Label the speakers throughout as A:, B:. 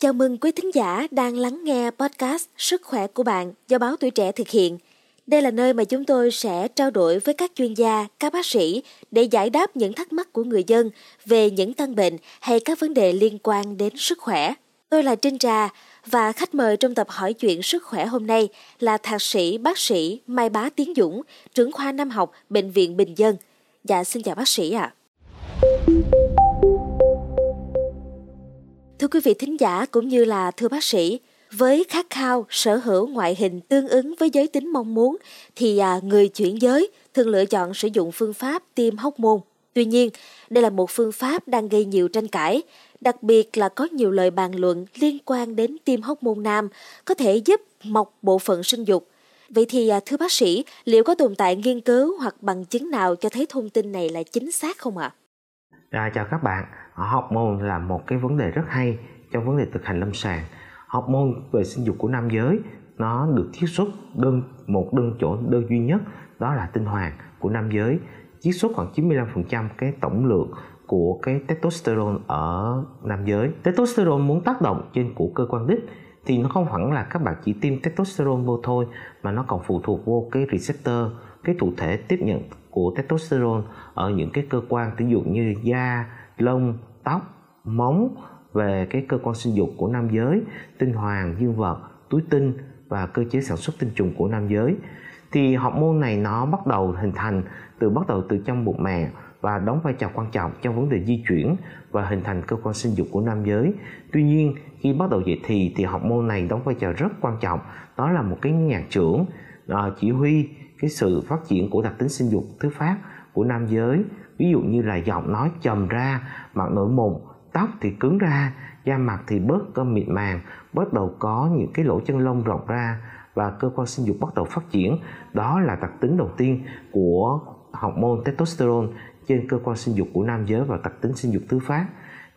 A: Chào mừng quý thính giả đang lắng nghe podcast Sức khỏe của bạn do báo Tuổi Trẻ thực hiện. Đây là nơi mà chúng tôi sẽ trao đổi với các chuyên gia, các bác sĩ để giải đáp những thắc mắc của người dân về những căn bệnh hay các vấn đề liên quan đến sức khỏe. Tôi là Trinh Trà và khách mời trong tập hỏi chuyện sức khỏe hôm nay là thạc sĩ bác sĩ Mai Bá Tiến Dũng, trưởng khoa Nam học Bệnh viện Bình Dân. Dạ xin chào bác sĩ ạ. À. Thưa quý vị thính giả cũng như là thưa bác sĩ, với khát khao sở hữu ngoại hình tương ứng với giới tính mong muốn thì à, người chuyển giới thường lựa chọn sử dụng phương pháp tiêm hóc môn. Tuy nhiên, đây là một phương pháp đang gây nhiều tranh cãi, đặc biệt là có nhiều lời bàn luận liên quan đến tiêm hóc môn nam có thể giúp mọc bộ phận sinh dục. Vậy thì à, thưa bác sĩ, liệu có tồn tại nghiên cứu hoặc bằng chứng nào cho thấy thông tin này là chính xác không ạ?
B: À? À, chào các bạn, học môn là một cái vấn đề rất hay trong vấn đề thực hành lâm sàng. Học môn về sinh dục của nam giới, nó được chiết xuất đơn, một đơn chỗ, đơn duy nhất, đó là tinh hoàn của nam giới. Chiết xuất khoảng 95% cái tổng lượng của cái testosterone ở nam giới. Testosterone muốn tác động trên của cơ quan đích thì nó không hẳn là các bạn chỉ tiêm testosterone vô thôi, mà nó còn phụ thuộc vô cái receptor, cái thụ thể tiếp nhận của testosterone ở những cái cơ quan ví dụ như da, lông tóc móng về cái cơ quan sinh dục của nam giới tinh hoàng dương vật túi tinh và cơ chế sản xuất tinh trùng của nam giới thì học môn này nó bắt đầu hình thành từ bắt đầu từ trong bụng mẹ và đóng vai trò quan trọng trong vấn đề di chuyển và hình thành cơ quan sinh dục của nam giới. Tuy nhiên, khi bắt đầu dậy thì thì học môn này đóng vai trò rất quan trọng. Đó là một cái nhạc trưởng uh, chỉ huy cái sự phát triển của đặc tính sinh dục thứ phát của nam giới. Ví dụ như là giọng nói trầm ra, mặt nổi mụn, tóc thì cứng ra da mặt thì bớt cơ mịn màng bắt đầu có những cái lỗ chân lông rộng ra và cơ quan sinh dục bắt đầu phát triển. Đó là đặc tính đầu tiên của hormone testosterone trên cơ quan sinh dục của nam giới và đặc tính sinh dục thứ phát.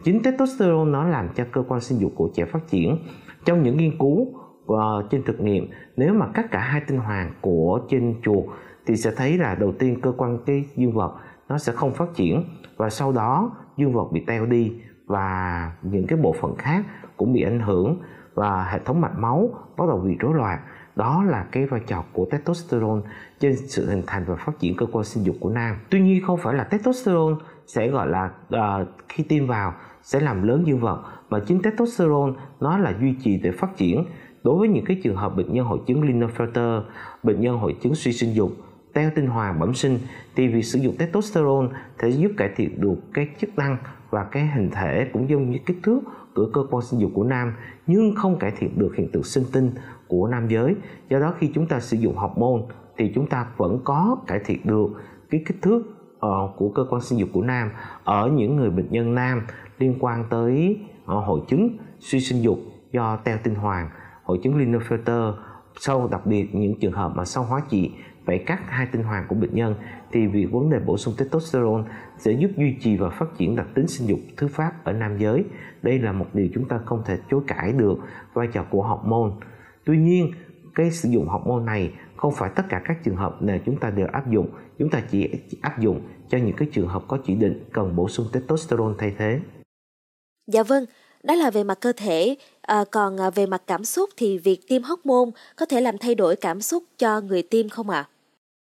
B: Chính testosterone nó làm cho cơ quan sinh dục của trẻ phát triển. Trong những nghiên cứu uh, trên thực nghiệm nếu mà cắt cả hai tinh hoàn của trên chuột thì sẽ thấy là đầu tiên cơ quan cái dương vật nó sẽ không phát triển. Và sau đó dương vật bị teo đi và những cái bộ phận khác cũng bị ảnh hưởng và hệ thống mạch máu bắt đầu bị rối loạn. Đó là cái vai trò của testosterone trên sự hình thành và phát triển cơ quan sinh dục của nam. Tuy nhiên không phải là testosterone sẽ gọi là uh, khi tiêm vào sẽ làm lớn dương vật mà chính testosterone nó là duy trì để phát triển. Đối với những cái trường hợp bệnh nhân hội chứng Klinefelter bệnh nhân hội chứng suy sinh dục teo tinh hoàng bẩm sinh. Thì việc sử dụng testosterone sẽ giúp cải thiện được cái chức năng và cái hình thể cũng giống như kích thước của cơ quan sinh dục của nam nhưng không cải thiện được hiện tượng sinh tinh của nam giới. Do đó khi chúng ta sử dụng học môn thì chúng ta vẫn có cải thiện được cái kích thước uh, của cơ quan sinh dục của nam ở những người bệnh nhân nam liên quan tới uh, hội chứng suy sinh dục do teo tinh hoàng hội chứng Klinefelter sau đặc biệt những trường hợp mà sau hóa trị phải cắt hai tinh hoàn của bệnh nhân thì việc vấn đề bổ sung testosterone sẽ giúp duy trì và phát triển đặc tính sinh dục thứ phát ở nam giới. Đây là một điều chúng ta không thể chối cãi được vai trò của hormone. Tuy nhiên, cái sử dụng hormone này không phải tất cả các trường hợp nào chúng ta đều áp dụng. Chúng ta chỉ áp dụng cho những cái trường hợp có chỉ định cần bổ sung testosterone thay thế.
A: Dạ vâng, đó là về mặt cơ thể. À, còn ờ, về mặt cảm xúc thì việc tiêm hormone có thể làm thay đổi cảm xúc cho người tiêm không ạ? À?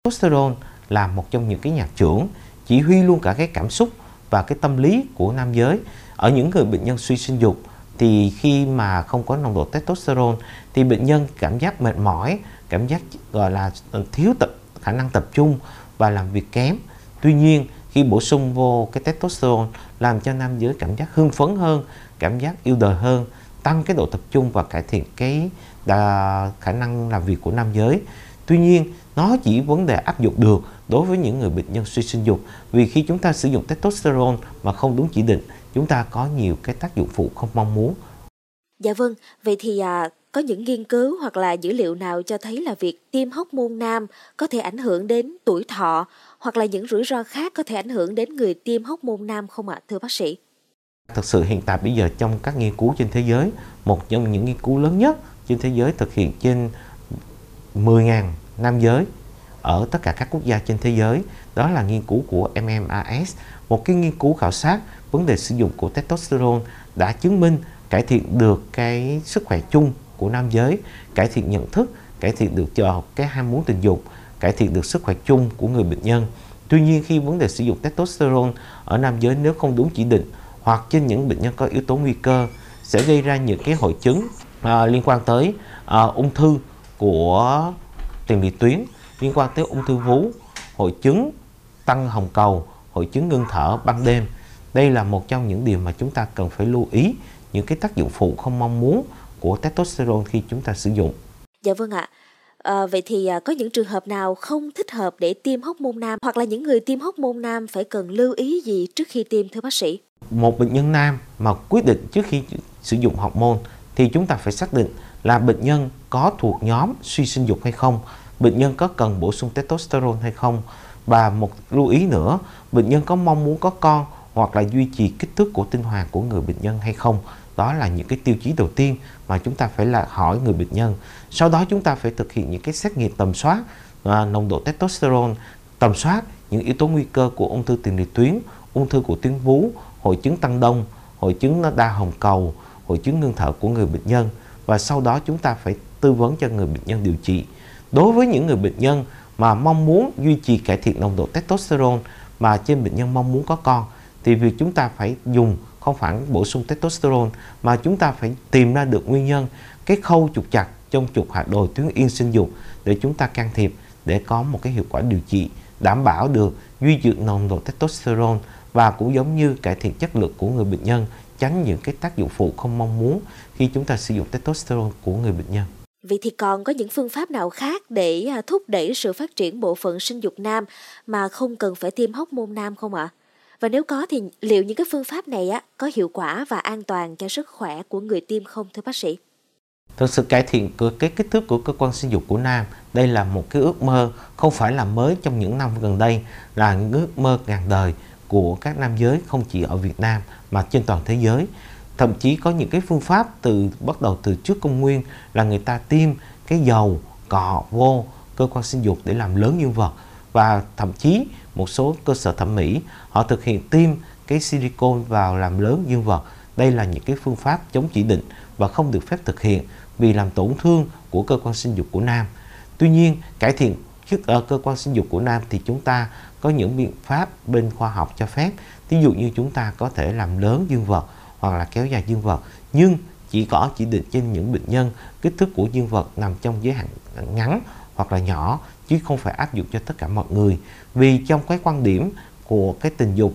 B: Testosterone là một trong những cái nhạc trưởng chỉ huy luôn cả cái cảm xúc và cái tâm lý của nam giới ở những người bệnh nhân suy sinh dục thì khi mà không có nồng độ testosterone thì bệnh nhân cảm giác mệt mỏi cảm giác gọi là ờ, thiếu tập khả năng tập trung và làm việc kém tuy nhiên khi bổ sung vô cái testosterone làm cho nam giới cảm giác hưng phấn hơn cảm giác yêu đời hơn tăng cái độ tập trung và cải thiện cái đà, khả năng làm việc của nam giới. Tuy nhiên nó chỉ vấn đề áp dụng được đối với những người bệnh nhân suy sinh dục vì khi chúng ta sử dụng testosterone mà không đúng chỉ định chúng ta có nhiều cái tác dụng phụ không mong muốn.
A: Dạ vâng vậy thì à, có những nghiên cứu hoặc là dữ liệu nào cho thấy là việc tiêm hóc môn nam có thể ảnh hưởng đến tuổi thọ hoặc là những rủi ro khác có thể ảnh hưởng đến người tiêm hóc môn nam không ạ thưa bác sĩ?
B: Thật sự hiện tại bây giờ trong các nghiên cứu trên thế giới, một trong những nghiên cứu lớn nhất trên thế giới thực hiện trên 10.000 nam giới ở tất cả các quốc gia trên thế giới đó là nghiên cứu của MMAS một cái nghiên cứu khảo sát vấn đề sử dụng của testosterone đã chứng minh cải thiện được cái sức khỏe chung của nam giới cải thiện nhận thức cải thiện được cho cái ham muốn tình dục cải thiện được sức khỏe chung của người bệnh nhân. Tuy nhiên khi vấn đề sử dụng testosterone ở nam giới nếu không đúng chỉ định hoặc trên những bệnh nhân có yếu tố nguy cơ sẽ gây ra những cái hội chứng à, liên quan tới à, ung thư của tiền liệt tuyến liên quan tới ung thư vú hội chứng tăng hồng cầu hội chứng ngưng thở ban đêm đây là một trong những điều mà chúng ta cần phải lưu ý những cái tác dụng phụ không mong muốn của testosterone khi chúng ta sử dụng.
A: Dạ vâng ạ. À, vậy thì à, có những trường hợp nào không thích hợp để tiêm hóc môn nam hoặc là những người tiêm hóc môn nam phải cần lưu ý gì trước khi tiêm thưa bác sĩ?
B: Một bệnh nhân nam mà quyết định trước khi sử dụng học môn thì chúng ta phải xác định là bệnh nhân có thuộc nhóm suy sinh dục hay không, bệnh nhân có cần bổ sung testosterone hay không và một lưu ý nữa, bệnh nhân có mong muốn có con hoặc là duy trì kích thước của tinh hoàn của người bệnh nhân hay không. Đó là những cái tiêu chí đầu tiên mà chúng ta phải là hỏi người bệnh nhân. Sau đó chúng ta phải thực hiện những cái xét nghiệm tầm soát à, nồng độ testosterone, tầm soát những yếu tố nguy cơ của ung thư tiền liệt tuyến, ung thư của tuyến vú, hội chứng tăng đông, hội chứng đa hồng cầu, hội chứng ngưng thở của người bệnh nhân và sau đó chúng ta phải tư vấn cho người bệnh nhân điều trị. Đối với những người bệnh nhân mà mong muốn duy trì cải thiện nồng độ testosterone mà trên bệnh nhân mong muốn có con thì việc chúng ta phải dùng không phải bổ sung testosterone mà chúng ta phải tìm ra được nguyên nhân cái khâu trục chặt trong trục hạt đồi tuyến yên sinh dục để chúng ta can thiệp để có một cái hiệu quả điều trị đảm bảo được duy trì nồng độ testosterone và cũng giống như cải thiện chất lượng của người bệnh nhân tránh những cái tác dụng phụ không mong muốn khi chúng ta sử dụng testosterone của người bệnh nhân.
A: Vậy thì còn có những phương pháp nào khác để à, thúc đẩy sự phát triển bộ phận sinh dục nam mà không cần phải tiêm hóc môn nam không ạ? Và nếu có thì liệu những cái phương pháp này á có hiệu quả và an toàn cho sức khỏe của người tiêm không thưa bác sĩ?
B: Thực sự cải thiện cái kích thước của cơ quan sinh dục của nam, đây là một cái ước mơ không phải là mới trong những năm gần đây, là những ước mơ ngàn đời của các nam giới không chỉ ở Việt Nam mà trên toàn thế giới. Thậm chí có những cái phương pháp từ bắt đầu từ trước công nguyên là người ta tiêm cái dầu cọ vô cơ quan sinh dục để làm lớn dương vật và thậm chí một số cơ sở thẩm mỹ họ thực hiện tiêm cái silicon vào làm lớn dương vật. Đây là những cái phương pháp chống chỉ định và không được phép thực hiện vì làm tổn thương của cơ quan sinh dục của nam. Tuy nhiên, cải thiện ở cơ quan sinh dục của nam thì chúng ta có những biện pháp bên khoa học cho phép. Ví dụ như chúng ta có thể làm lớn dương vật hoặc là kéo dài dương vật, nhưng chỉ có chỉ định trên những bệnh nhân kích thước của dương vật nằm trong giới hạn ngắn hoặc là nhỏ chứ không phải áp dụng cho tất cả mọi người. Vì trong cái quan điểm của cái tình dục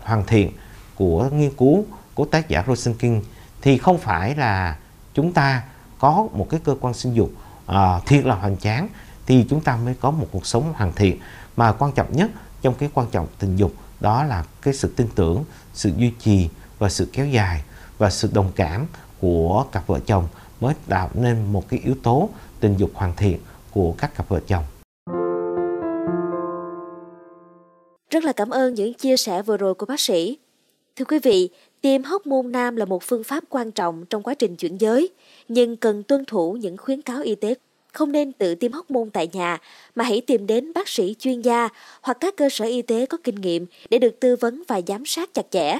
B: hoàn thiện của nghiên cứu của tác giả Rosenking thì không phải là chúng ta có một cái cơ quan sinh dục uh, thiệt là hoành tráng thì chúng ta mới có một cuộc sống hoàn thiện mà quan trọng nhất trong cái quan trọng tình dục đó là cái sự tin tưởng sự duy trì và sự kéo dài và sự đồng cảm của cặp vợ chồng mới tạo nên một cái yếu tố tình dục hoàn thiện của các cặp vợ chồng
A: Rất là cảm ơn những chia sẻ vừa rồi của bác sĩ. Thưa quý vị, tiêm hóc môn nam là một phương pháp quan trọng trong quá trình chuyển giới, nhưng cần tuân thủ những khuyến cáo y tế. Không nên tự tiêm hóc môn tại nhà, mà hãy tìm đến bác sĩ chuyên gia hoặc các cơ sở y tế có kinh nghiệm để được tư vấn và giám sát chặt chẽ.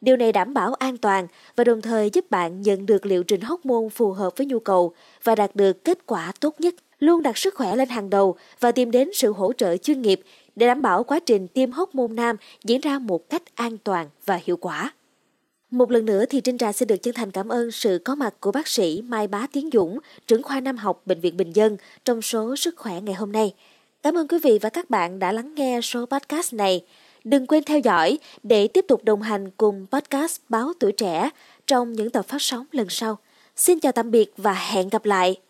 A: Điều này đảm bảo an toàn và đồng thời giúp bạn nhận được liệu trình hóc môn phù hợp với nhu cầu và đạt được kết quả tốt nhất. Luôn đặt sức khỏe lên hàng đầu và tìm đến sự hỗ trợ chuyên nghiệp để đảm bảo quá trình tiêm hóc môn nam diễn ra một cách an toàn và hiệu quả. Một lần nữa thì Trinh Trà xin được chân thành cảm ơn sự có mặt của bác sĩ Mai Bá Tiến Dũng, trưởng khoa Nam học Bệnh viện Bình Dân trong số Sức khỏe ngày hôm nay. Cảm ơn quý vị và các bạn đã lắng nghe số podcast này. Đừng quên theo dõi để tiếp tục đồng hành cùng podcast Báo Tuổi Trẻ trong những tập phát sóng lần sau. Xin chào tạm biệt và hẹn gặp lại!